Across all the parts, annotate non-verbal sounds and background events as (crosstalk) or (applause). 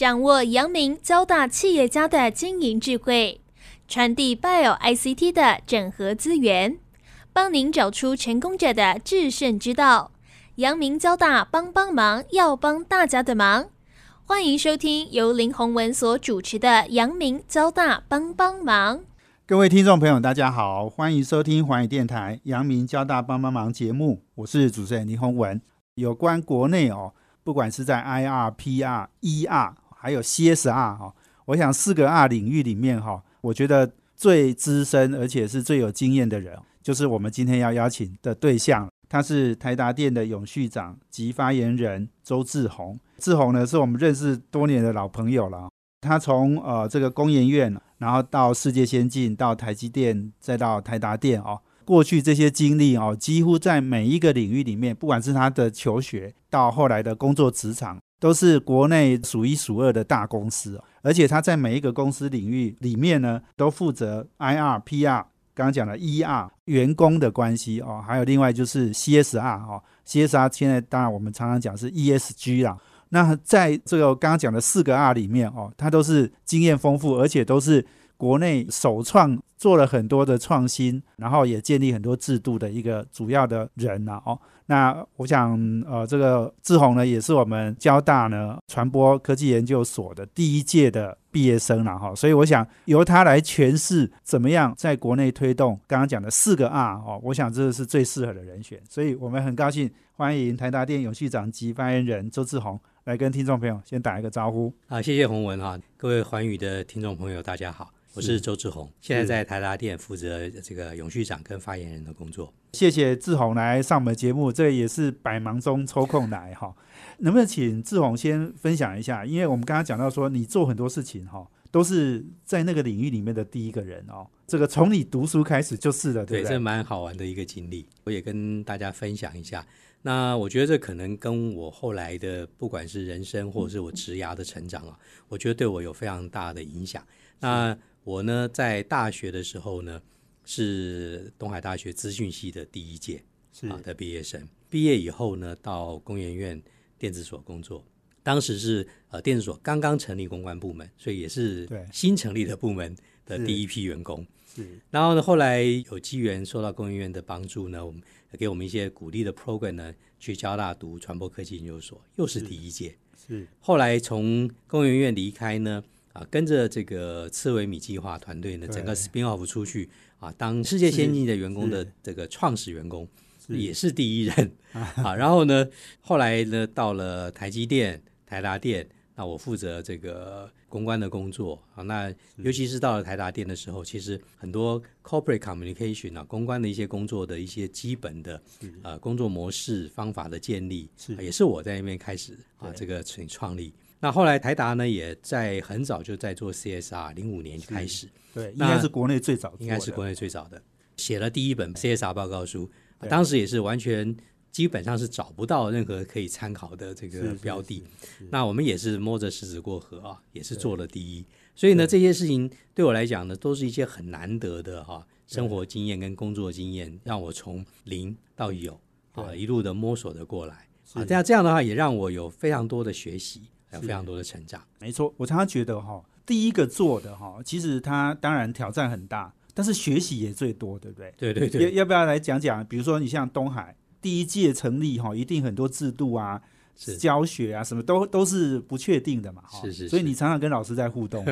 掌握阳明交大企业家的经营智慧，传递 Bio ICT 的整合资源，帮您找出成功者的制胜之道。阳明交大帮帮忙，要帮大家的忙。欢迎收听由林宏文所主持的《阳明交大帮帮忙》。各位听众朋友，大家好，欢迎收听环宇电台《阳明交大帮帮忙》节目，我是主持人林宏文。有关国内哦，不管是在 IR、PR、ER，还有 CSR 哈，我想四个 R 领域里面哈，我觉得最资深而且是最有经验的人，就是我们今天要邀请的对象，他是台达电的永续长及发言人周志宏。志宏呢，是我们认识多年的老朋友了。他从呃这个工研院，然后到世界先进，到台积电，再到台达电哦。过去这些经历哦，几乎在每一个领域里面，不管是他的求学，到后来的工作职场，都是国内数一数二的大公司。而且他在每一个公司领域里面呢，都负责 IR、PR，刚刚讲的 ER 员工的关系哦，还有另外就是 CSR 哦，CSR 现在当然我们常常讲是 ESG 啦。那在这个刚刚讲的四个 R 里面哦，他都是经验丰富，而且都是国内首创做了很多的创新，然后也建立很多制度的一个主要的人呐哦。那我想呃，这个志宏呢，也是我们交大呢传播科技研究所的第一届的毕业生了哈，所以我想由他来诠释怎么样在国内推动刚刚讲的四个 R 哦，我想这是最适合的人选，所以我们很高兴欢迎台达电永续长及发言人周志宏。来跟听众朋友先打一个招呼啊！谢谢洪文哈，各位环宇的听众朋友，大家好，我是周志宏，现在在台达电负责这个永续长跟发言人的工作。谢谢志宏来上我们节目，这也是百忙中抽空来哈。(laughs) 能不能请志宏先分享一下？因为我们刚刚讲到说，你做很多事情哈，都是在那个领域里面的第一个人哦。这个从你读书开始就是了，对对？这蛮好玩的一个经历，我也跟大家分享一下。那我觉得这可能跟我后来的不管是人生或者是我职涯的成长啊，我觉得对我有非常大的影响。那我呢，在大学的时候呢，是东海大学资讯系的第一届啊的毕业生。毕业以后呢，到工研院电子所工作，当时是呃电子所刚刚成立公关部门，所以也是新成立的部门的第一批员工。是，然后呢，后来有机缘受到工研院的帮助呢，我们。给我们一些鼓励的 program 呢，去交大读传播科技研究所，又是第一届。是后来从工研院离开呢，啊，跟着这个刺猬米计划团队呢，整个 spin off 出去啊，当世界先进的员工的这个创始员工，也是第一人 (laughs) 啊。然后呢，后来呢，到了台积电、台达电。那我负责这个公关的工作啊，那尤其是到了台达电的时候，其实很多 corporate communication 啊，公关的一些工作的一些基本的呃工作模式方法的建立，也是我在那边开始啊这个创创立。那后来台达呢，也在很早就在做 CSR，零五年开始，对，应该是国内最早，应该是国内最早的，写了第一本 CSR 报告书，当时也是完全。基本上是找不到任何可以参考的这个标的，那我们也是摸着石子过河啊，也是做了第一。所以呢，这些事情对我来讲呢，都是一些很难得的哈生活经验跟工作经验，让我从零到有啊一路的摸索的过来。啊。这样这样的话，也让我有非常多的学习，还有非常多的成长。没错，我常常觉得哈，第一个做的哈，其实它当然挑战很大，但是学习也最多，对不对？对对对。要要不要来讲讲？比如说你像东海。第一届成立哈，一定很多制度啊、教学啊，什么都都是不确定的嘛。是是。所以你常常跟老师在互动。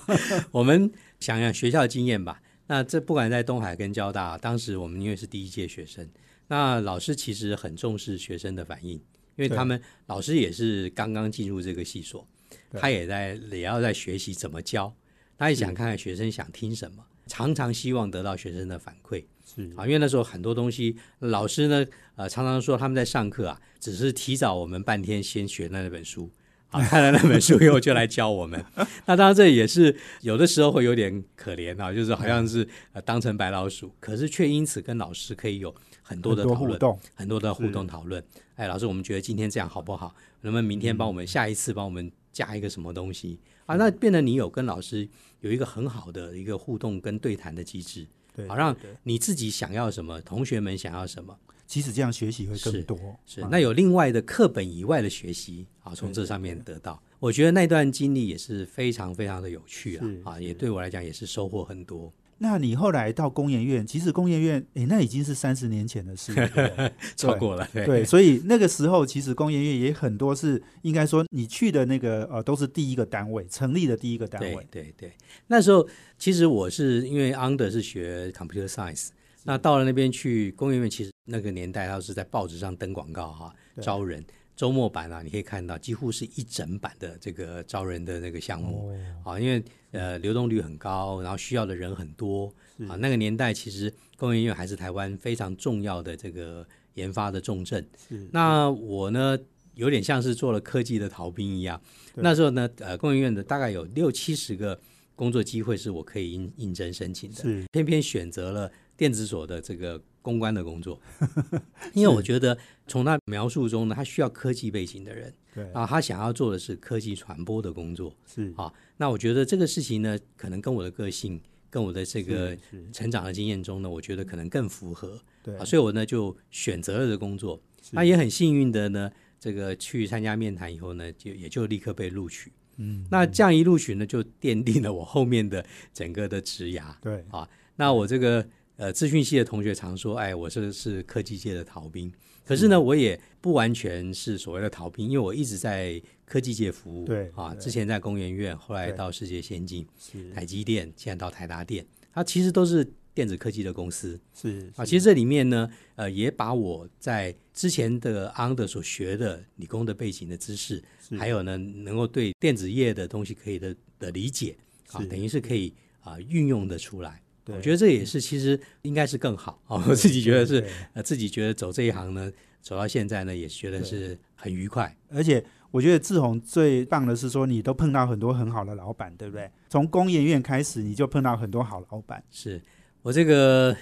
(laughs) 我们想想学校的经验吧。那这不管在东海跟交大，当时我们因为是第一届学生，那老师其实很重视学生的反应，因为他们老师也是刚刚进入这个系所，他也在也要在学习怎么教，他也想看看学生想听什么，常常希望得到学生的反馈。是啊，因为那时候很多东西，老师呢，呃，常常说他们在上课啊，只是提早我们半天先学那本书，啊，看了那本书以后就来教我们。(laughs) 那当然这也是有的时候会有点可怜啊，就是好像是呃当成白老鼠，可是却因此跟老师可以有很多的讨论，很多的互动讨论。哎，老师，我们觉得今天这样好不好？能不能明天帮我们下一次帮我们加一个什么东西啊？那变得你有跟老师有一个很好的一个互动跟对谈的机制。好让你自己想要什么，同学们想要什么，其实这样学习会更多。是那有另外的课本以外的学习啊，从这上面得到。我觉得那段经历也是非常非常的有趣啊，啊，也对我来讲也是收获很多。那你后来到工研院，其实工研院，诶，那已经是三十年前的事了。错 (laughs) 过了，对对，所以那个时候其实工研院也很多是应该说你去的那个呃都是第一个单位成立的第一个单位。对对，那时候其实我是因为 under 是学 computer science，那到了那边去工研院，其实那个年代他是在报纸上登广告哈，对招人。周末版啊，你可以看到几乎是一整版的这个招人的那个项目哦，啊，因为呃流动率很高，然后需要的人很多啊。那个年代其实工研院还是台湾非常重要的这个研发的重镇。那我呢，有点像是做了科技的逃兵一样。那时候呢，呃，工研院的大概有六七十个工作机会是我可以应应征申请的，偏偏选择了电子所的这个公关的工作，(laughs) 因为我觉得从他描述中呢，他需要科技背景的人对啊，他想要做的是科技传播的工作是啊。那我觉得这个事情呢，可能跟我的个性。跟我的这个成长的经验中呢，我觉得可能更符合对啊，所以我呢就选择了这工作。那也很幸运的呢，这个去参加面谈以后呢，就也就立刻被录取。嗯那这样一录取呢，就奠定了我后面的整个的职涯。对啊，那我这个呃资讯系的同学常说，哎，我这个是科技界的逃兵。可是呢，我也不完全是所谓的逃兵，因为我一直在科技界服务。对啊，之前在工研院，后来到世界先进、是台积电，现在到台达电，它其实都是电子科技的公司。是啊，其实这里面呢，呃，也把我在之前的 under 所学的理工的背景的知识，还有呢，能够对电子业的东西可以的的理解啊，等于是可以啊、运用的出来。对我觉得这也是其实应该是更好啊，我自己觉得是呃，自己觉得走这一行呢，走到现在呢，也觉得是很愉快。而且我觉得志宏最棒的是说，你都碰到很多很好的老板，对不对？从工研院开始，你就碰到很多好老板。是我这个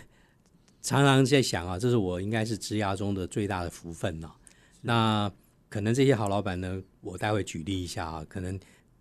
常常在想啊，这是我应该是职涯中的最大的福分呢、那可能这些好老板呢，我待会举例一下啊，可能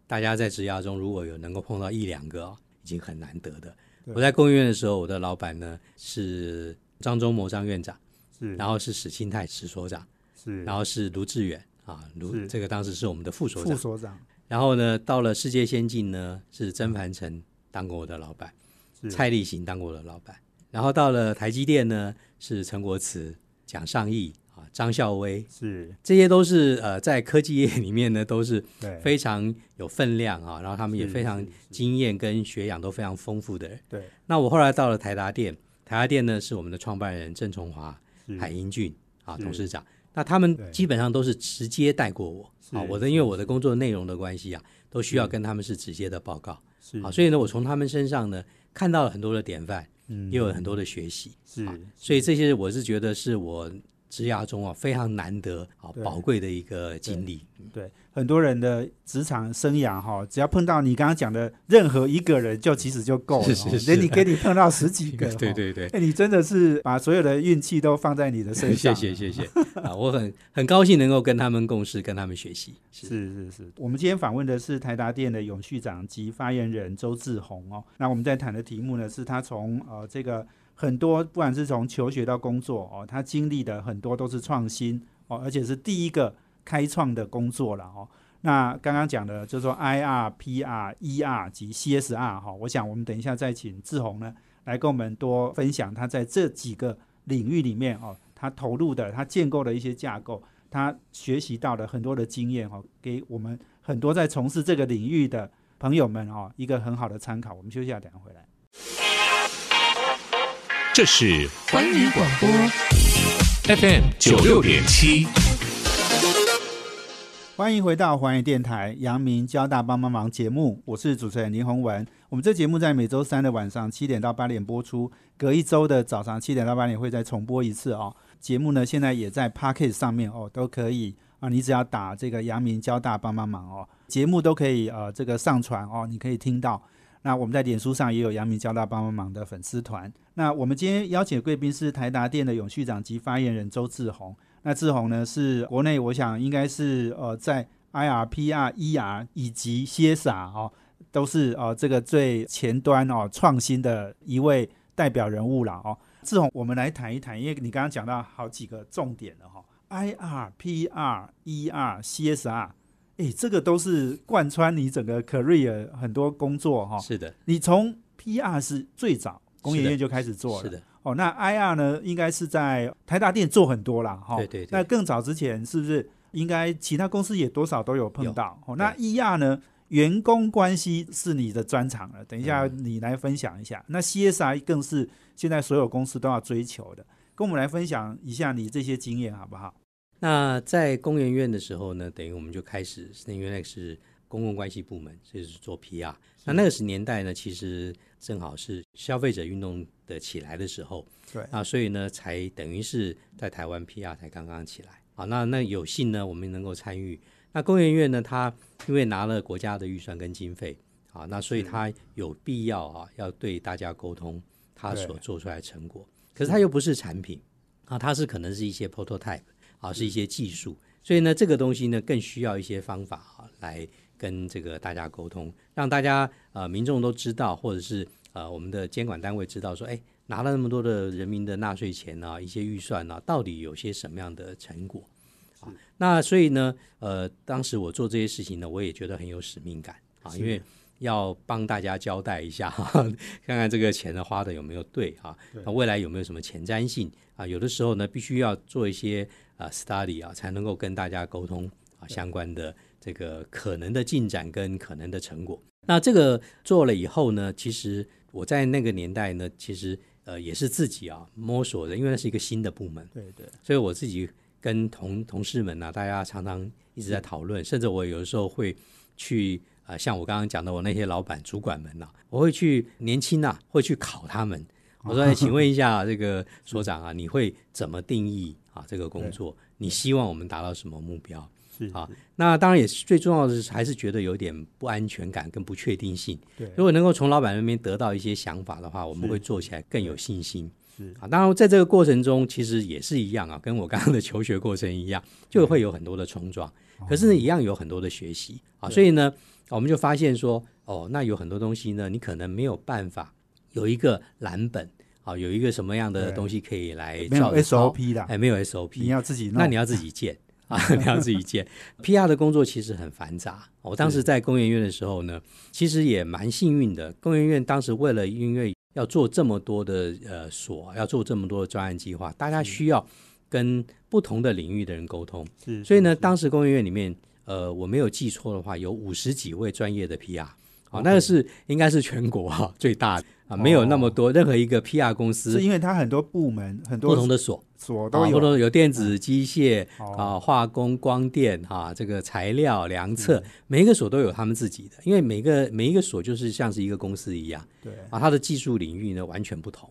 大家在职涯中如果有能够碰到一两个、哦，已经很难得的。对。我在工研院的时候，我的老板呢是张忠谋张院长，是，然后是史清泰史所长，是，然后是卢志远啊，卢是。这个当时是我们的副所长。副所长。然后呢，到了世界先进呢，是曾凡成当过我的老板。是。蔡立行当过我的老板，然后到了台积电呢，是陈国慈、蒋尚义啊、张孝威，是，这些都是呃在科技业里面呢都是，非常有分量啊，然后他们也非常经验跟学养都非常丰富的人。对，那我后来到了台达电，台达电呢是我们的创办人郑崇华、海英俊啊董事长，那他们基本上都是直接带过我啊，我的因为我的工作内容的关系啊，都需要跟他们是直接的报告。是，好，所以呢，我从他们身上呢看到了很多的典范，嗯。也有很多的学习，是，所以这些我是觉得是我职涯中啊非常难得啊对宝贵的一个经历。对很多人的职场生涯哈，只要碰到你刚刚讲的任何一个人，就其实就够了哦。是是是连你给你碰到十几 (laughs) 个，对哈对对，哎，你真的是把所有的运气都放在你的身谢上。谢谢谢谢啊，我很很高兴能够跟他们共事，跟他们学习。是是是是，我们今天访问的是台达店的永续长及发言人周志宏哦。那我们在谈的题目呢，是他从呃这个很多，不管是从求学到工作哦，他经历的很多都是创新哦，而且是第一个开创的工作了哦。那刚刚讲的，就是说 IR、PR、ER 及 CSR 哈、我想我们等一下再请志宏呢来跟我们多分享他在这几个领域里面哦，他投入的、他建构的一些架构。他学习到的很多的经验哦，给我们很多在从事这个领域的朋友们哦一个很好的参考。我们休息下，等下回来。这是环宇广播 FM 九六点七。欢迎回到环宇电台阳明交大帮帮忙节目，我是主持人林宏文。我们这节目在每周三的晚上七点到八点播出，隔一周的早上七点到八点会再重播一次哦。节目呢现在也在 p o c k e t 上面哦，都可以啊，你只要打这个阳明交大帮帮忙哦，节目都可以呃这个上传哦，你可以听到。那我们在脸书上也有阳明交大帮帮忙的粉丝团。那我们今天邀请的贵宾是台达电的永续长及发言人周志宏。那志宏呢是国内我想应该是呃在 IR、PR、ER 以及 CSR 哦，都是呃这个最前端哦创新的一位代表人物了哦。志宏，我们来谈一谈，因为你刚刚讲到好几个重点了哈、IR、PR、ER、CSR，哎，这个都是贯穿你整个 career 很多工作哈。是的，你从 PR 是最早工业院就开始做了，是的。哦，那 IR 呢，应该是在台大店做很多啦，哈。对对。那更早之前是不是应该其他公司也多少都有碰到？哦，那 ER 呢，员工关系是你的专长了，等一下你来分享一下。那 CSI 更是现在所有公司都要追求的，跟我们来分享一下你这些经验好不好？那在工研院的时候呢，等于我们就开始，那原来是公共关系部门，就是做 PR。那那个时年代呢，其实正好是消费者运动的起来的时候，对啊，所以呢，才等于是在台湾 PR 才刚刚起来啊。那那有幸呢，我们能够参与。那工研院呢，它因为拿了国家的预算跟经费啊，那所以它有必要啊，要对大家沟通它所做出来的成果。可是它又不是产品啊，它是可能是一些 prototype。啊，是一些技术，所以呢，这个东西呢，更需要一些方法啊，来跟这个大家沟通，让大家呃民众都知道，或者是呃我们的监管单位知道，说，哎，拿了那么多的人民的纳税钱啊，一些预算啊，到底有些什么样的成果啊？那所以呢，呃，当时我做这些事情呢，我也觉得很有使命感啊，因为要帮大家交代一下，(laughs) 看看这个钱呢花的有没有对啊，那未来有没有什么前瞻性啊？有的时候呢，必须要做一些。啊，study 啊，才能够跟大家沟通啊，相关的这个可能的进展跟可能的成果。那这个做了以后呢，其实我在那个年代呢，其实呃也是自己啊摸索的，因为那是一个新的部门。对对。所以我自己跟同同事们呢，大家常常一直在讨论，甚至我有的时候会去啊，像我刚刚讲的，我那些老板主管们呐，我会去年轻啊，会去考他们。我说，(laughs) 请问一下这个所长啊，你会怎么定义？啊，这个工作，你希望我们达到什么目标？是啊，那当然也是最重要的是，还是觉得有点不安全感跟不确定性。对，如果能够从老板那边得到一些想法的话，我们会做起来更有信心。是啊，当然在这个过程中，其实也是一样啊，跟我刚刚的求学过程一样，(laughs) 就会有很多的冲撞，可是呢，一样有很多的学习啊。所以呢，我们就发现说，哦，那有很多东西呢，你可能没有办法有一个蓝本。好，有一个什么样的东西可以来？没有 SOP 的，哎，没有 SOP，你要自己，那你要自己建 (laughs) 啊，你要自己建。(laughs) PR 的工作其实很繁杂。我当时在工研院的时候呢，其实也蛮幸运的。工研院当时为了因为要做这么多的呃所，要做这么多的专案计划，大家需要跟不同的领域的人沟通。是，所以呢，当时工研院里面，呃，我没有记错的话，有五十几位专业的 PR。好，那个是应该是全国哈最大的。啊，没有那么多，任何一个 PR 公司是因为它很多部门，很多不同的所所都有，有电子、机械啊、化工、光电哈，这个材料、量测，每一个所都有他们自己的，因为每个每一个所就是像是一个公司一样，对啊，它的技术领域呢完全不同。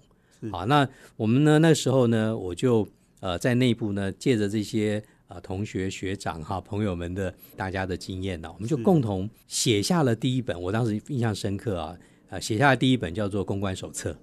好，那我们呢那时候呢，我就呃在内部呢借着这些呃同学学长哈朋友们的大家的经验呢，我们就共同写下了第一本，我当时印象深刻啊。啊，写下的第一本叫做《公关手册》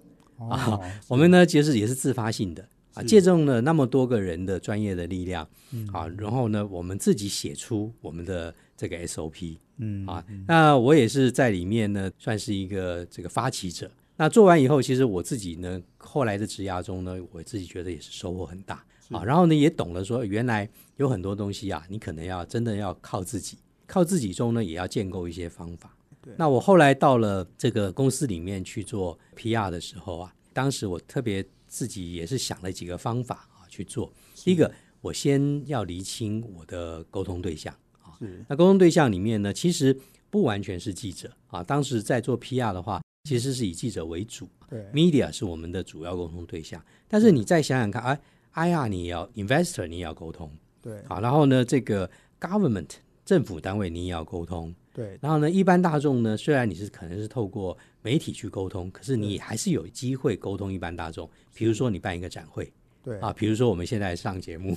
啊，我们呢其实也是自发性的啊，借重了那么多个人的专业的力量嗯啊，然后呢，我们自己写出我们的这个 SOP，嗯啊，那我也是在里面呢，算是一个这个发起者。那做完以后，其实我自己呢，后来的职涯中呢，我自己觉得也是收获很大啊，然后呢，也懂了说，原来有很多东西啊，你可能要真的要靠自己，靠自己中呢，也要建构一些方法。那我后来到了这个公司里面去做 PR 的时候啊，当时我特别自己也是想了几个方法啊去做。第一个，我先要厘清我的沟通对象啊。那沟通对象里面呢，其实不完全是记者啊。当时在做 PR 的话，其实是以记者为主，对，media 是我们的主要沟通对象。但是你再想想看，哎，IR 你也要 investor 你也要沟通，对，好，然后呢，这个 government 政府单位你也要沟通。对，然后呢，一般大众呢，虽然你是可能是透过媒体去沟通，可是你还是有机会沟通一般大众。比如说你办一个展会，对啊，比如说我们现在上节目，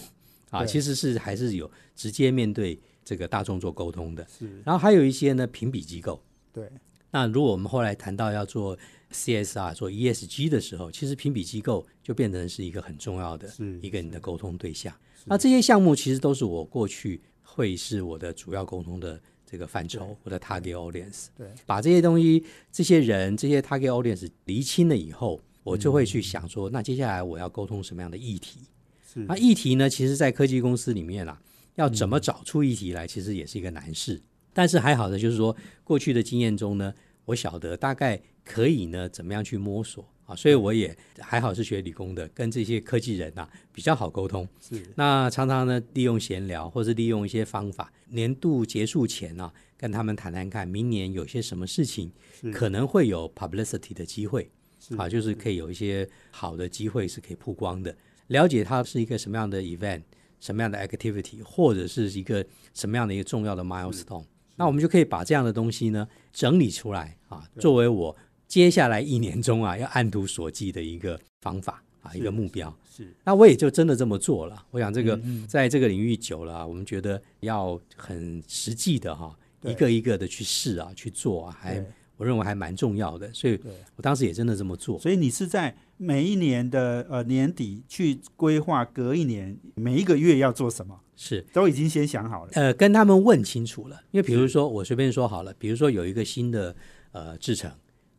啊，其实是还是有直接面对这个大众做沟通的。是，然后还有一些呢评比机构，对。那如果我们后来谈到要做 CSR、做 ESG 的时候，其实评比机构就变成是一个很重要的一个你的沟通对象。那这些项目其实都是我过去会是我的主要沟通的。这个范畴，我的 target audience，对，把这些东西、这些人、这些 target audience 厘清了以后，我就会去想说，那接下来我要沟通什么样的议题？是，那议题呢？其实，在科技公司里面啊，要怎么找出议题来，其实也是一个难事。但是还好的就是说，过去的经验中呢，我晓得大概可以呢怎么样去摸索？啊，所以我也还好是学理工的，跟这些科技人呐比较好沟通。是。那常常呢利用闲聊，或是利用一些方法，年度结束前呢、跟他们谈谈看，明年有些什么事情可能会有 publicity 的机会。啊，就是可以有一些好的机会是可以曝光的，了解它是一个什么样的 event，什么样的 activity，或者是一个什么样的一个重要的 milestone，那我们就可以把这样的东西呢整理出来啊，作为我接下来一年中啊要按图索骥的一个方法啊，一个目标。是那我也就真的这么做了。我想这个嗯嗯在这个领域久了啊，我们觉得要很实际的哈，对一个一个的去试啊，去做啊，还我认为还蛮重要的。所以对。我当时也真的这么做。所以你是在每一年的呃年底去规划隔一年每一个月要做什么，是，都已经先想好了。呃，跟他们问清楚了。因为比如说，我随便说好了，比如说有一个新的呃制程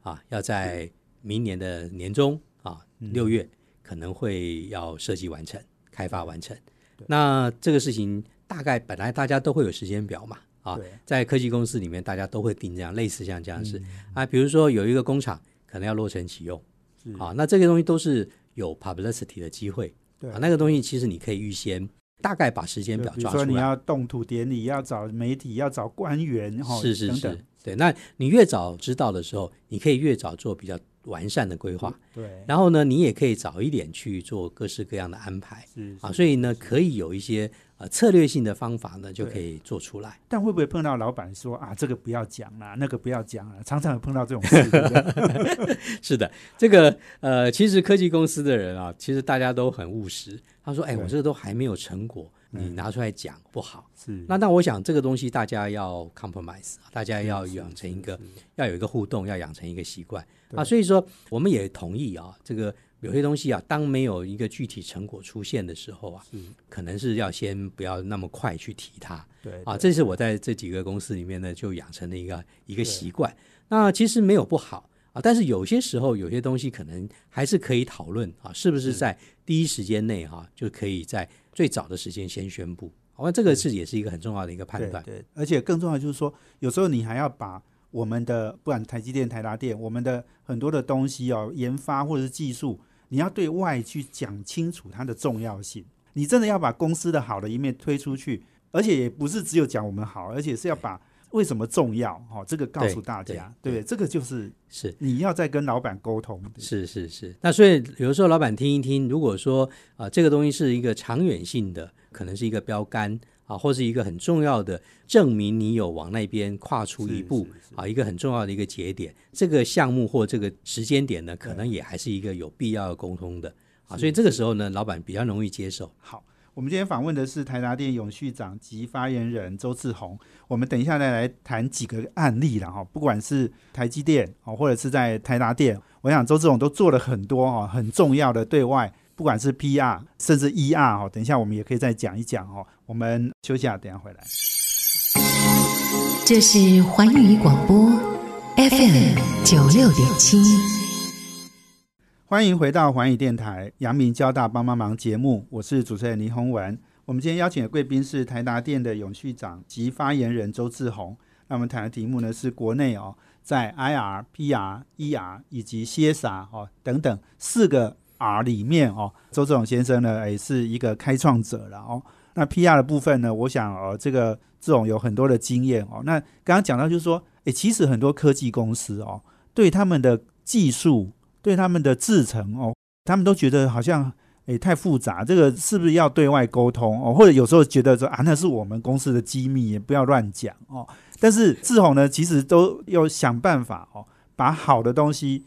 啊，要在明年的年中啊嗯六月可能会要设计完成、开发完成。那这个事情大概本来大家都会有时间表嘛。啊，在科技公司里面，大家都会定这样类似像这样的事、嗯啊。比如说有一个工厂可能要落成启用啊，那这些东西都是有 publicity 的机会对啊。那个东西其实你可以预先大概把时间表抓出来。比如说你要动土典礼，要找媒体，要找官员，哈，是是等等是，对。那你越早知道的时候，你可以越早做比较完善的规划。对，然后呢，你也可以早一点去做各式各样的安排是啊。所以呢，可以有一些呃策略性的方法呢，就可以做出来。但会不会碰到老板说啊，这个不要讲了，那个不要讲了？常常有碰到这种事，(laughs) 是的，这个呃，其实科技公司的人啊，其实大家都很务实。他说：“哎，我这个都还没有成果，你嗯拿出来讲不好。是那那我想这个东西大家要 compromise，大家要养成一个要有一个互动，要养成一个习惯啊。所以说，我们也同意啊，这个有些东西啊，当没有一个具体成果出现的时候啊，是可能是要先不要那么快去提它对啊。这是我在这几个公司里面呢，就养成了一个一个习惯。那其实没有不好啊，但是有些时候有些东西可能还是可以讨论啊，是不是在第一时间内哈、就可以在最早的时间先宣布。好，那这个是也是一个很重要的一个判断。对对，而且更重要就是说，有时候你还要把我们的不管台积电、台达电，我们的很多的东西哦，研发或者是技术，你要对外去讲清楚它的重要性。你真的要把公司的好的一面推出去，而且也不是只有讲我们好，而且是要把为什么重要？哦，这个告诉大家，对对不对？这个就是是。你要再跟老板沟通。是是是，那所以有的时候老板听一听，如果说啊、这个东西是一个长远性的，可能是一个标杆啊，或是一个很重要的证明你有往那边跨出一步啊，一个很重要的一个节点，这个项目或这个时间点呢，可能也还是一个有必要要沟通的啊，所以这个时候呢，老板比较容易接受。好，我们今天访问的是台达电永续长及发言人周志宏。我们等一下再来谈几个案例了哈，不管是台积电哦，或者是在台达电，我想周志宏都做了很多哈很重要的对外，不管是 PR 甚至 ER 哈，等一下我们也可以再讲一讲哦。我们休息下，等下回来。这是环宇广播 FM 九六点七。欢迎回到环宇电台阳明交大帮帮忙节目，我是主持人林宏文。我们今天邀请的贵宾是台达电的永续长及发言人周志宏。那我们谈的题目呢是国内哦，在 IR、PR、ER 以及 CSR 哦等等四个 R 里面哦，周志宏先生呢也是一个开创者了哦。那 PR 的部分呢，我想哦这个志宏有很多的经验哦。那刚刚讲到就是说，诶，其实很多科技公司哦，对他们的技术对他们的制程哦，他们都觉得好像诶太复杂，这个是不是要对外沟通哦？或者有时候觉得说啊，那是我们公司的机密，也不要乱讲哦。但是志宏呢，其实都要想办法哦，把好的东西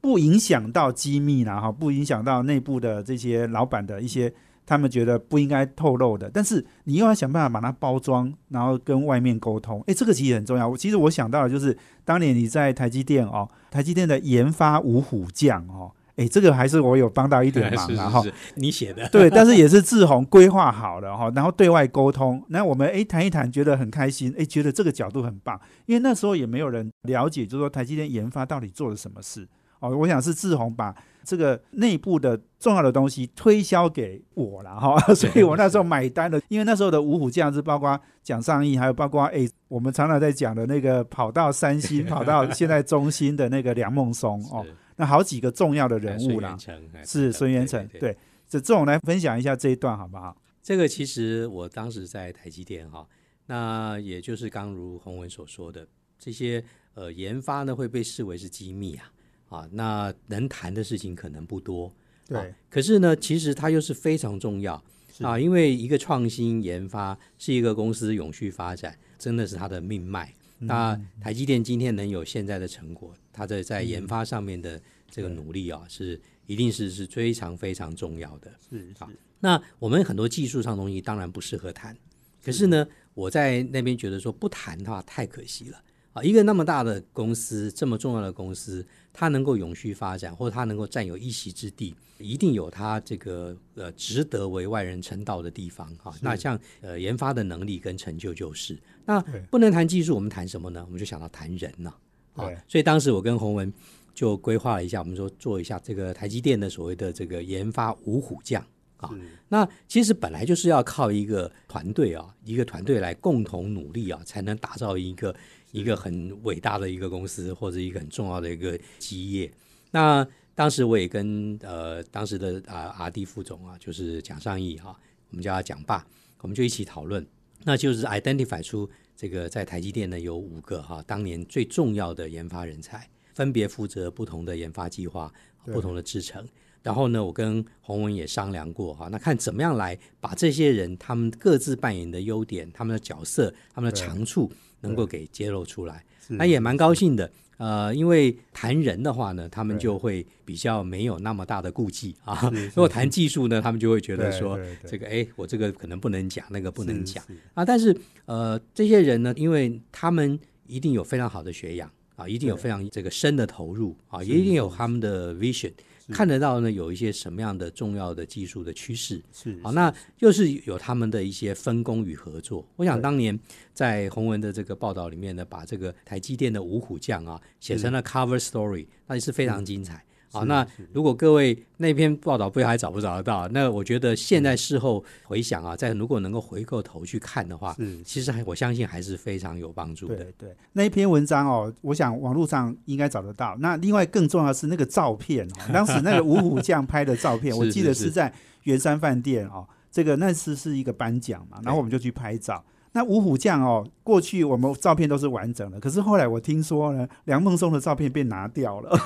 不影响到机密啦，哈，不影响到内部的这些老板的一些他们觉得不应该透露的，但是你又要想办法把它包装，然后跟外面沟通，诶，这个其实很重要。其实我想到的就是当年你在台积电哦，台积电的研发五虎将哦，诶，这个还是我有帮到一点忙啊 (laughs) 哈。是是是，你写的。对，但是也是志宏规划好了哈，然后对外沟通，那我们诶谈一谈，觉得很开心，诶觉得这个角度很棒，因为那时候也没有人了解，就是说台积电研发到底做了什么事哦，哦，我想是志宏把这个内部的重要的东西推销给我了哈，(laughs) 所以我那时候买单了。因为那时候的五虎将是包括蒋尚义，还有包括哎，我们常常在讲的那个跑到三星、跑到 (laughs) 现在中心的那个梁孟松哦，那好几个重要的人物啦，是孙元成。对，这这种来分享一下这一段好不好？这个其实我当时在台积电哈，那也就是刚如洪文所说的，这些呃研发呢会被视为是机密啊。啊，那能谈的事情可能不多，对。可是呢，其实它又是非常重要啊，因为一个创新研发是一个公司永续发展，真的是它的命脉。那台积电今天能有现在的成果，它的在研发上面的这个努力啊，是一定是是非常非常重要的。是啊，那我们很多技术上东西当然不适合谈，可是呢，我在那边觉得说不谈的话太可惜了。啊，一个那么大的公司，这么重要的公司，它能够永续发展，或者它能够占有一席之地，一定有它这个呃值得为外人称道的地方哈。那像呃研发的能力跟成就就是，那不能谈技术，我们谈什么呢？我们就想到谈人呢。啊，所以当时我跟洪文就规划了一下，我们说做一下这个台积电的所谓的这个研发五虎将啊。那其实本来就是要靠一个团队啊，一个团队来共同努力啊，才能打造一个。一个很伟大的一个公司，或者一个很重要的一个基业。那当时我也跟呃当时的啊阿弟副总啊，就是蒋尚义哈，我们叫他蒋爸，我们就一起讨论，那就是 identify 出这个在台积电呢有五个哈当年最重要的研发人才，分别负责不同的研发计划、不同的制程。然后呢，我跟洪文也商量过哈，那看怎么样来把这些人他们各自扮演的优点、他们的角色、他们的长处。能够给揭露出来，那也蛮高兴的。呃，因为谈人的话呢，他们就会比较没有那么大的顾忌啊。(laughs) 如果谈技术呢，他们就会觉得说，这个哎，我这个可能不能讲，那个不能讲啊。但是呃，这些人呢，因为他们一定有非常好的学养啊，一定有非常这个深的投入啊，也一定有他们的 vision。看得到呢，有一些什么样的重要的技术的趋势。是好，那又是有他们的一些分工与合作。我想当年在洪文的这个报道里面呢，把这个台积电的五虎将啊写成了 cover story，那也是非常精彩。好，那如果各位那篇报道不知道还找不找得到？那我觉得现在事后回想啊，在如果能够回过头去看的话，其实还我相信还是非常有帮助的。对对，那一篇文章哦，我想网络上应该找得到。那另外更重要的是那个照片，当时那个五虎将拍的照片，(laughs) 我记得是在圆山饭店哦，这个那次是一个颁奖嘛，然后我们就去拍照。那五虎将哦，过去我们照片都是完整的，可是后来我听说呢，梁孟松的照片被拿掉了，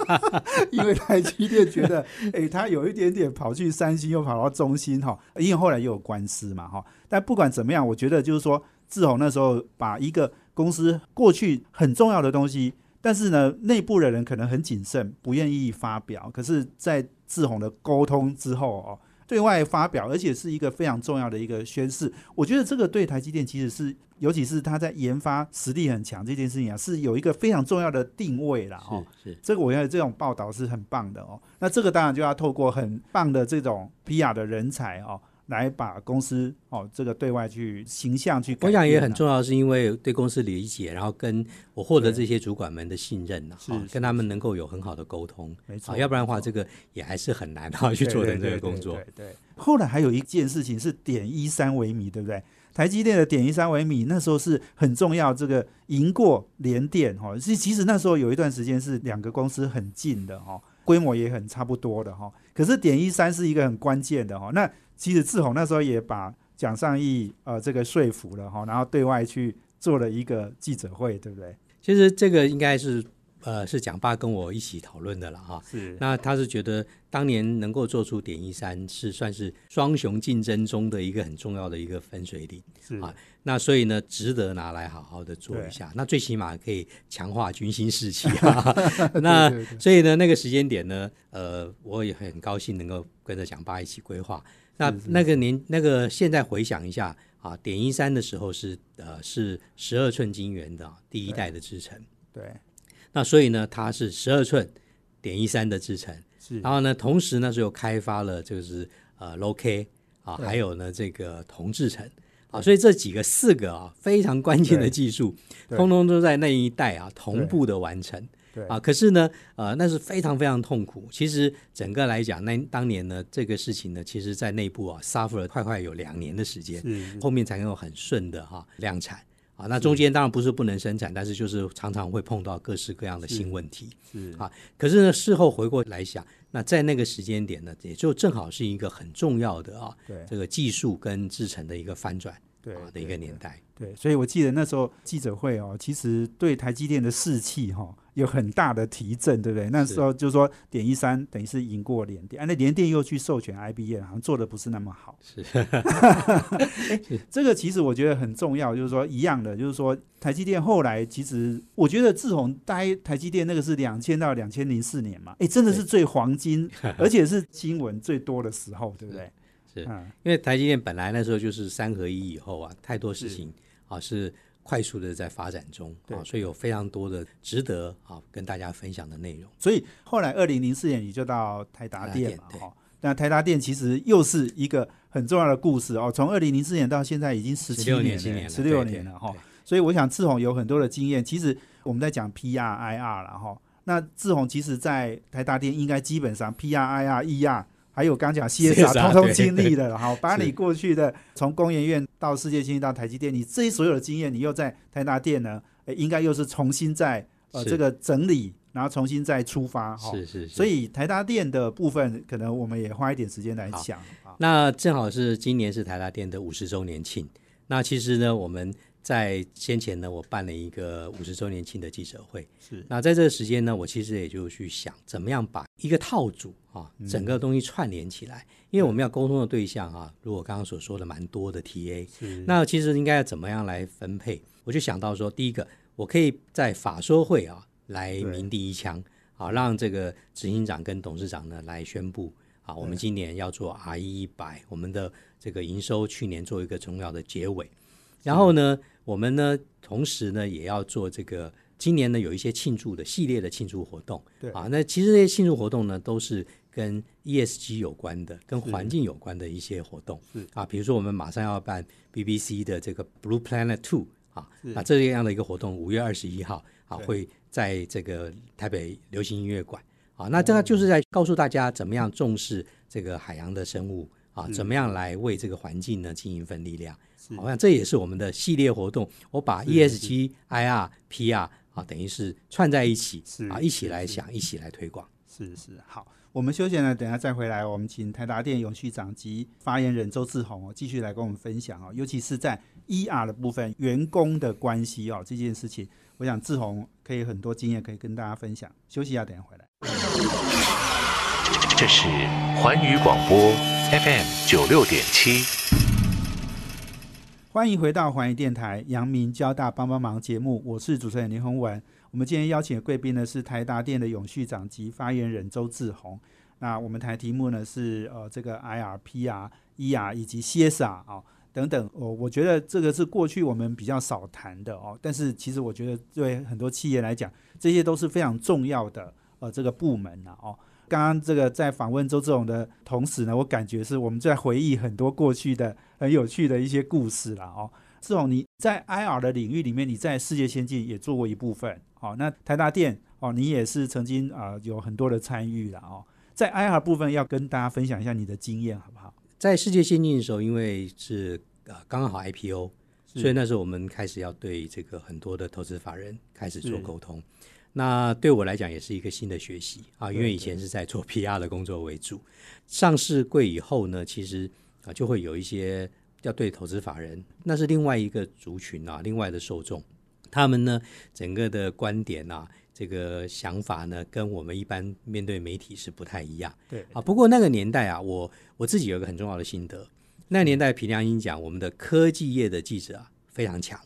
(laughs) 因为台积电觉得，哎，他有一点点跑去三星，又跑到中心哈，因为后来又有官司嘛哈。但不管怎么样，我觉得就是说，志宏那时候把一个公司过去很重要的东西，但是呢，内部的人可能很谨慎，不愿意发表，可是，在志宏的沟通之后哦。对外发表，而且是一个非常重要的一个宣誓。我觉得这个对台积电其实是，尤其是它在研发实力很强这件事情啊，是有一个非常重要的定位了哦。是这个，我觉得这种报道是很棒的哦。那这个当然就要透过很棒的这种 PR 的人才哦。来把公司哦，这个对外去形象去，我想也很重要，是因为对公司理解，然后跟我获得这些主管们的信任呢，是跟他们能够有很好的沟通，没错，要不然的话，这个也还是很难哈去做成这个工作。对，后来还有一件事情是点一三微米，对不对？台积电的点一三微米那时候是很重要，这个赢过联电哈，其其实那时候有一段时间是两个公司很近的哈，规模也很差不多的哈，可是点一三是一个很关键的哈，那。其实志宏那时候也把蒋尚义呃这个说服了哈，然后对外去做了一个记者会，对不对？其实这个应该是呃是蒋爸跟我一起讨论的了哈。是。那他是觉得当年能够做出点一三是算是双雄竞争中的一个很重要的一个分水岭。是啊。那所以呢，值得拿来好好的做一下。那最起码可以强化军心士气啊。(laughs) 那所以呢，那个时间点呢，呃，我也很高兴能够跟着蒋爸一起规划。那那个年那个现在回想一下啊，点一三的时候是呃是十二寸晶圆的第一代的制程，对。那所以呢，它是十二寸点一三的制程，是。然后呢，同时呢就开发了就是呃 low K 啊，还有呢这个铜制程。啊，所以这几个四个啊非常关键的技术，通通都在那一代啊同步的完成。对啊。可是呢，呃，那是非常非常痛苦。其实整个来讲，那当年呢，这个事情呢，其实在内部啊，suffer 了快快有两年的时间，是后面才能够很顺的哈、量产。啊，那中间当然不是不能生产，但是就是常常会碰到各式各样的新问题。是啊，可是呢，事后回过来想，那在那个时间点呢，也就正好是一个很重要的啊，对这个技术跟制程的一个翻转对啊的一个年代。对，所以我记得那时候记者会哦，其实对台积电的士气哈、有很大的提振，对不对？那时候就是说点一三等于是赢过联电，啊，那联电又去授权 IBM，好像做的不是那么好。(laughs) 是，这个其实我觉得很重要，就是说一样的，就是说台积电后来其实我觉得自从待台积电那个是两千到两千零四年嘛，哎，真的是最黄金，(laughs) 而且是新闻最多的时候，对不对？是嗯，因为台积电本来那时候就是三合一以后啊，太多事情啊是快速的在发展中对啊，所以有非常多的值得啊跟大家分享的内容。所以后来二零零四年你就到台达店嘛台达电，对哈。那台达店其实又是一个很重要的故事哦，从二零零四年到现在已经十七16年年了，十六年了哈。所以我想志宏有很多的经验。其实我们在讲 PR、IR 了哈。那志宏其实在台达店应该基本上 PR、IR、ER，还有刚讲 CSR，CSR 通通对经历了哈。把你过去的从工研院到世界先进到台积电，你这些所有的经验，你又在台达电呢，诶应该又是重新在呃是这个整理，然后重新再出发哈。是是是，所以台达电的部分，可能我们也花一点时间来讲啊。那正好是今年是台达电的五十周年庆。那其实呢，我们在先前呢，我办了一个五十周年庆的记者会。是那在这个时间呢，我其实也就去想，怎么样把一个套组啊，整个东西串联起来。因为我们要沟通的对象啊，如我刚刚所说的蛮多的 TA，是那其实应该要怎么样来分配？我就想到说，第一个，我可以在法说会啊来鸣第一枪，啊，让这个执行长跟董事长呢来宣布啊，我们今年要做 R 一一百，我们的这个营收去年做一个重要的结尾。然后呢，我们呢同时呢也要做这个，今年呢有一些庆祝的系列的庆祝活动。对。啊，那其实这些庆祝活动呢都是跟 ESG 有关的，跟环境有关的一些活动。是。啊，比如说我们马上要办 BBC 的这个 Blue Planet Two 啊，是。那这样的一个活动，五月二十一号啊会在这个台北流行音乐馆。啊，那这个就是在告诉大家怎么样重视这个海洋的生物啊，怎么样来为这个环境呢尽一份力量。是好像这也是我们的系列活动，我把 ESG、IR、PR 啊，等于是串在一起是啊，一起来想，一起来推广。是是好，我们休闲呢，等下再回来，我们请台达电永续长及发言人周志宏哦，继续来跟我们分享哦，尤其是在 ER 的部分，员工的关系哦这件事情，我想志宏可以很多经验可以跟大家分享。休息一下，等下回来。这是环宇广播 FM 九六点七。欢迎回到环宇电台阳明交大帮帮忙节目，我是主持人林宏文。我们今天邀请的贵宾呢是台达电的永续长及发言人周志宏。那我们谈的题目呢是呃这个 IRP 啊、ER 以及 CSR 啊、等等。哦，我觉得这个是过去我们比较少谈的哦，但是其实我觉得对很多企业来讲，这些都是非常重要的呃这个部门啊哦。刚刚这个在访问周志勇的同时呢，我感觉是我们在回忆很多过去的很有趣的一些故事了哦。志勇，你在 IR 的领域里面，你在世界先进也做过一部分，哦，那台达电哦，你也是曾经啊、呃有很多的参与了哦。在 IR 部分要跟大家分享一下你的经验，好不好？在世界先进的时候，因为是呃刚好 IPO，所以那时候我们开始要对这个很多的投资法人开始做沟通。那对我来讲也是一个新的学习啊，因为以前是在做 (laughs) PR 的工作为主。上市柜以后呢，其实啊就会有一些要对投资法人，那是另外一个族群啊，另外的受众，他们呢整个的观点啊，这个想法呢，跟我们一般面对媒体是不太一样。对啊，不过那个年代啊，我我自己有一个很重要的心得，那年代凭良英讲，我们的科技业的记者啊非常强。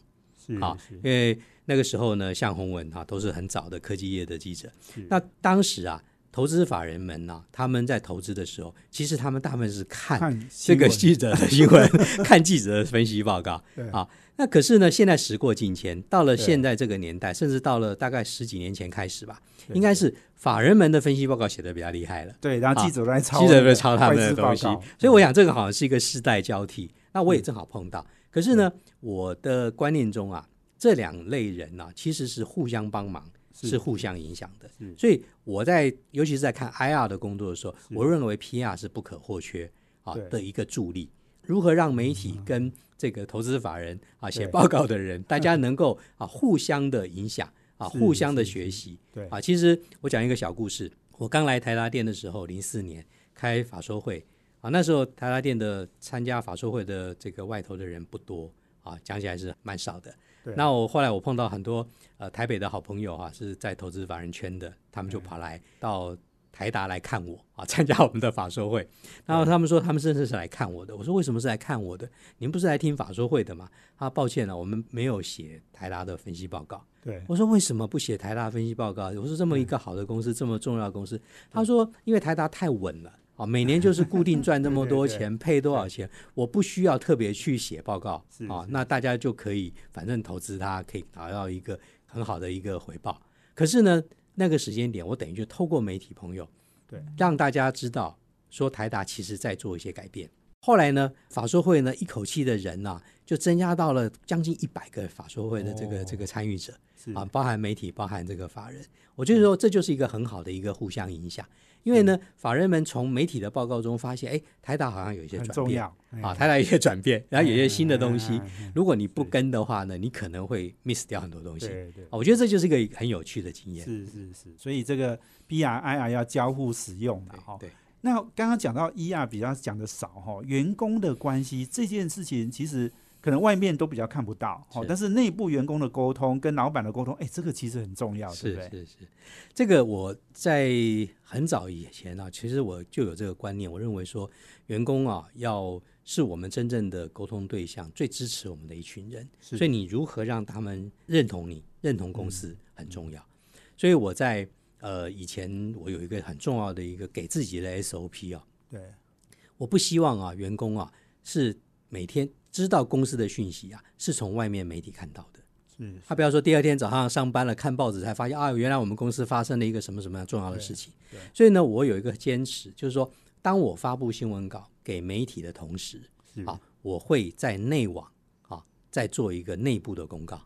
是啊是因为那个时候呢，向洪文哈、都是很早的科技业的记者。那当时啊，投资法人们呢、他们在投资的时候，其实他们大部分是看看 (laughs) 这个记者的新闻，(laughs) 看记者的分析报告对啊。那可是呢，现在时过境迁，到了对现在这个年代，甚至到了大概十几年前开始吧，对应该是法人们的分析报告写的比较厉害了。对，然后记者在抄记者在抄他们的东西，所以我想这个好像是一个世代交替。那我也正好碰到，可是呢，我的观念中啊，这两类人呢、其实是互相帮忙，是是互相影响的。所以我在尤其是在看 IR 的工作的时候，我认为 PR 是不可或缺啊的一个助力。如何让媒体跟这个投资法人啊写对报告的人，(laughs) 大家能够啊互相的影响啊，互相的是学习。对啊，其实我讲一个小故事。我刚来台达店的时候，零四年开法说会啊，那时候台达店的参加法说会的这个外头的人不多啊，讲起来是蛮少的。那我后来我碰到很多呃台北的好朋友哈、是在投资法人圈的，他们就跑来到台达来看我啊，参加我们的法说会。然后他们说他们甚至是来看我的，我说为什么是来看我的？您不是来听法说会的吗？他抱歉了，我们没有写台达的分析报告。对我说为什么不写台达分析报告？我说这么一个好的公司，这么重要的公司，他说因为台达太稳了。啊，每年就是固定赚这么多对对钱，配多少钱，我不需要特别去写报告是啊，那大家就可以反正投资它，可以达到一个很好的一个回报。可是呢，那个时间点，我等于就透过媒体朋友，对，让大家知道说台达其实在做一些改变。后来呢，法说会呢一口气的人呐、就增加到了将近一百个法说会的这个、哦这个参与者啊，包含媒体，包含这个法人。我就是说这就是一个很好的一个互相影响，因为呢，法人们从媒体的报告中发现，哎，台达好像有一些很转变啊，台达有一些转变，然后有一些新的东西如果你不跟的话呢，你可能会 miss 掉很多东西。对对啊，我觉得这就是一个很有趣的经验。是是是，所以这个 B R I R 要交互使用的哈。对，那刚刚讲到 E R 比较讲的少哈，员工的关系这件事情其实可能外面都比较看不到哈，是但是内部员工的沟通跟老板的沟通，哎，这个其实很重要，对是不对？是是，这个我在很早以前啊，其实我就有这个观念，我认为说员工啊要是我们真正的沟通对象，最支持我们的一群人，所以你如何让他们认同你、认同公司嗯。很重要。所以我在呃以前我有一个很重要的一个给自己的 SOP 啊，对。我不希望啊员工啊是每天知道公司的讯息啊是从外面媒体看到的。嗯他不要说第二天早上上班了，看报纸才发现啊，原来我们公司发生了一个什么什么样重要的事情。所以呢，我有一个坚持，就是说，当我发布新闻稿给媒体的同时，是啊，我会在内网啊再做一个内部的公告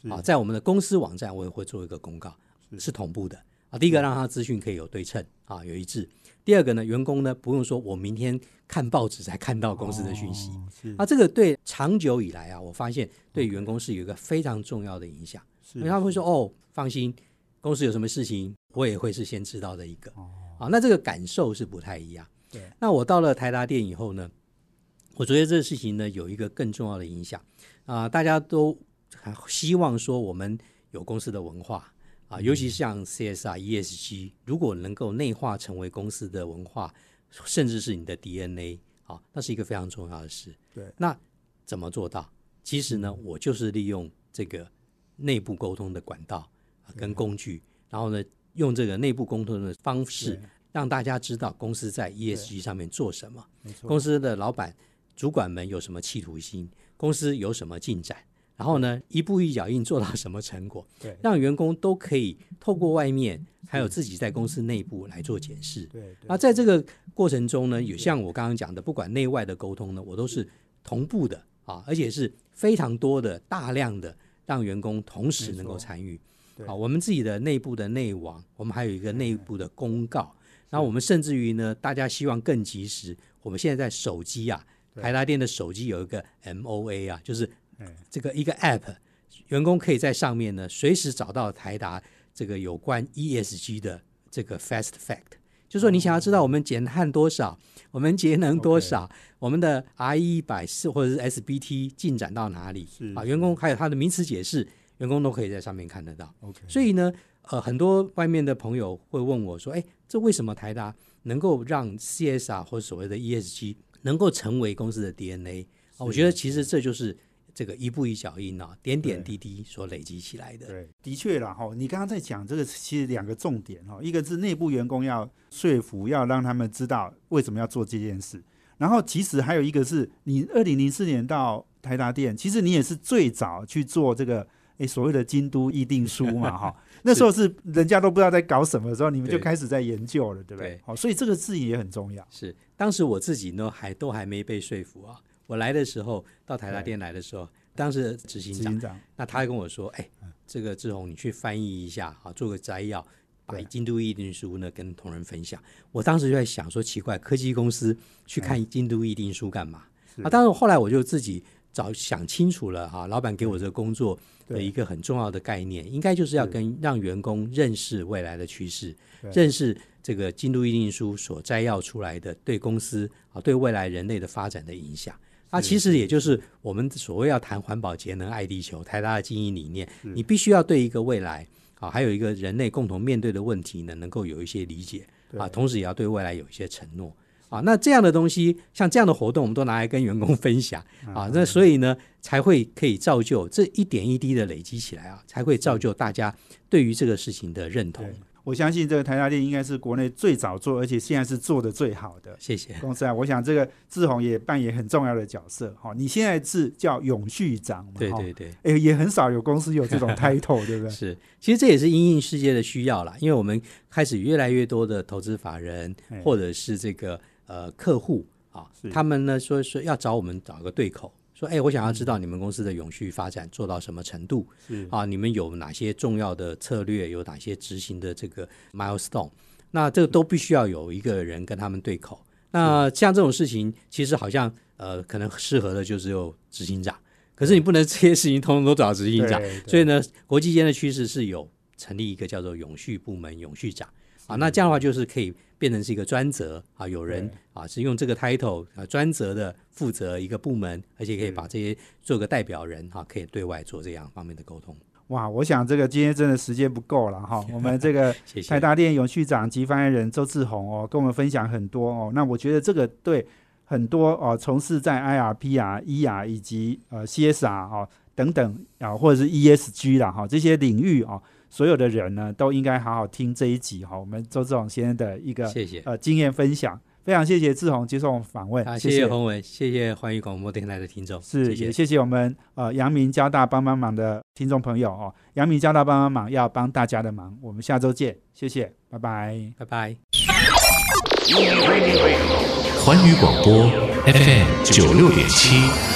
是啊，在我们的公司网站我也会做一个公告，是是同步的啊。第一个让他资讯可以有对称啊，有一致。第二个呢，员工呢不用说我明天看报纸才看到公司的讯息。啊，这个对长久以来啊，我发现对员工是有一个非常重要的影响。是因为他们会说：“哦，放心，公司有什么事情，我也会是先知道的一个。哦啊，那这个感受是不太一样。对那我到了台达店以后呢，我觉得这个事情呢有一个更重要的影响啊、大家都很希望说我们有公司的文化啊，尤其像 CSR、ESG，如果能够内化成为公司的文化，甚至是你的 DNA 啊，那是一个非常重要的事。对。那怎么做到？其实呢，我就是利用这个内部沟通的管道、啊、跟工具，然后呢，用这个内部沟通的方式，让大家知道公司在 ESG 上面做什么，公司的老板、主管们有什么企图心，公司有什么进展，然后呢，一步一脚印做到什么成果，对。让员工都可以透过外面，还有自己在公司内部来做检视。对对。那在这个过程中呢，有像我刚刚讲的，不管内外的沟通呢，我都是同步的啊，而且是非常多的、大量的让员工同时能够参与。对。啊，我们自己的内部的内网，我们还有一个内部的公告，然后我们甚至于呢，大家希望更及时，我们现在在手机啊，对。台达电的手机有一个 MOA 啊，就是哎这个一个 App，员工可以在上面呢随时找到台达这个有关 ESG 的这个 Fast Fact，就说你想要知道我们减碳多少，我们节能多少，我们的 RE 一百四或者是 SBT 进展到哪里是啊？员工还有他的名词解释，员工都可以在上面看得到。OK，所以呢，呃，很多外面的朋友会问我说：“哎，这为什么台达能够让 CSR 或者所谓的 ESG 能够成为公司的 DNA？” 啊，我觉得其实这就是这个一步一脚印啊，点点滴滴所累积起来的。对，的确啦哈，你刚刚在讲这个，其实两个重点哈，一个是内部员工要说服，要让他们知道为什么要做这件事，然后其实还有一个是你二零零四年到台达店，其实你也是最早去做这个。诶，所谓的京都议定书嘛，(laughs) 哈，那时候是人家都不知道在搞什么的时候，你们就开始在研究了，对不对对？好，所以这个事情也很重要。是，当时我自己呢还都还没被说服啊。我来的时候，到台达店来的时候，当时的执行长。那他还跟我说：“哎，这个志宏，你去翻译一下啊，做个摘要，把京都议定书呢跟同仁分享。我当时就在想说，奇怪，科技公司去看京都议定书干嘛？是。啊，当然后来我就自己找想清楚了哈、老板给我这个工作的一个很重要的概念，应该就是要是。跟让员工认识未来的趋势，认识这个京都议定书所摘要出来的对公司啊对未来人类的发展的影响。那其实也就是我们所谓要谈环保节能爱地球，台大的经营理念，你必须要对一个未来啊，还有一个人类共同面对的问题呢，能够有一些理解啊，同时也要对未来有一些承诺啊。那这样的东西，像这样的活动，我们都拿来跟员工分享嗯啊。那所以呢，才会可以造就这一点一滴的累积起来啊，才会造就大家对于这个事情的认同对。我相信这个台达电应该是国内最早做，而且现在是做的最好的谢谢。公司啊。我想这个志宏也扮演很重要的角色。哈，你现在是叫永续长嘛？对对对。哎，也很少有公司有这种 (laughs) title，对不对？是，其实这也是因应世界的需要啦，因为我们开始越来越多的投资法人哎或者是这个呃客户啊，他们呢说说要找我们找个对口，说哎，我想要知道你们公司的永续发展做到什么程度是。啊，你们有哪些重要的策略，有哪些执行的这个 milestone，那这个都必须要有一个人跟他们对口。那像这种事情，其实好像呃，可能适合的就只有执行长，可是你不能 (laughs) 这些事情通通都找执行长，所以呢，国际间的趋势是有成立一个叫做永续部门、永续长啊，那这样的话就是可以变成是一个专责啊，有人啊是用这个 title 啊专责的负责一个部门，而且可以把这些做个代表人哈、可以对外做这样方面的沟通。哇，我想这个今天真的时间不够了哈。(laughs) 我们这个台达电永续长及发言人周志宏哦，跟我们分享很多哦。那我觉得这个对很多哦从事在 IRP 啊、ER 以及呃 CSR 哦等等啊，或者是 ESG 啦哈这些领域哦，所有的人呢都应该好好听这一集哈。我们周志宏先生的一个谢谢呃经验分享，非常谢谢志宏接受我们访问，啊，谢谢谢洪文，谢谢环宇广播电台的听众，是，谢谢也谢谢我们呃阳明交大帮帮忙的听众朋友哦，阳明交大帮帮忙要帮大家的忙，我们下周见，谢谢，拜拜。拜拜。环宇广播 FM 九六点七。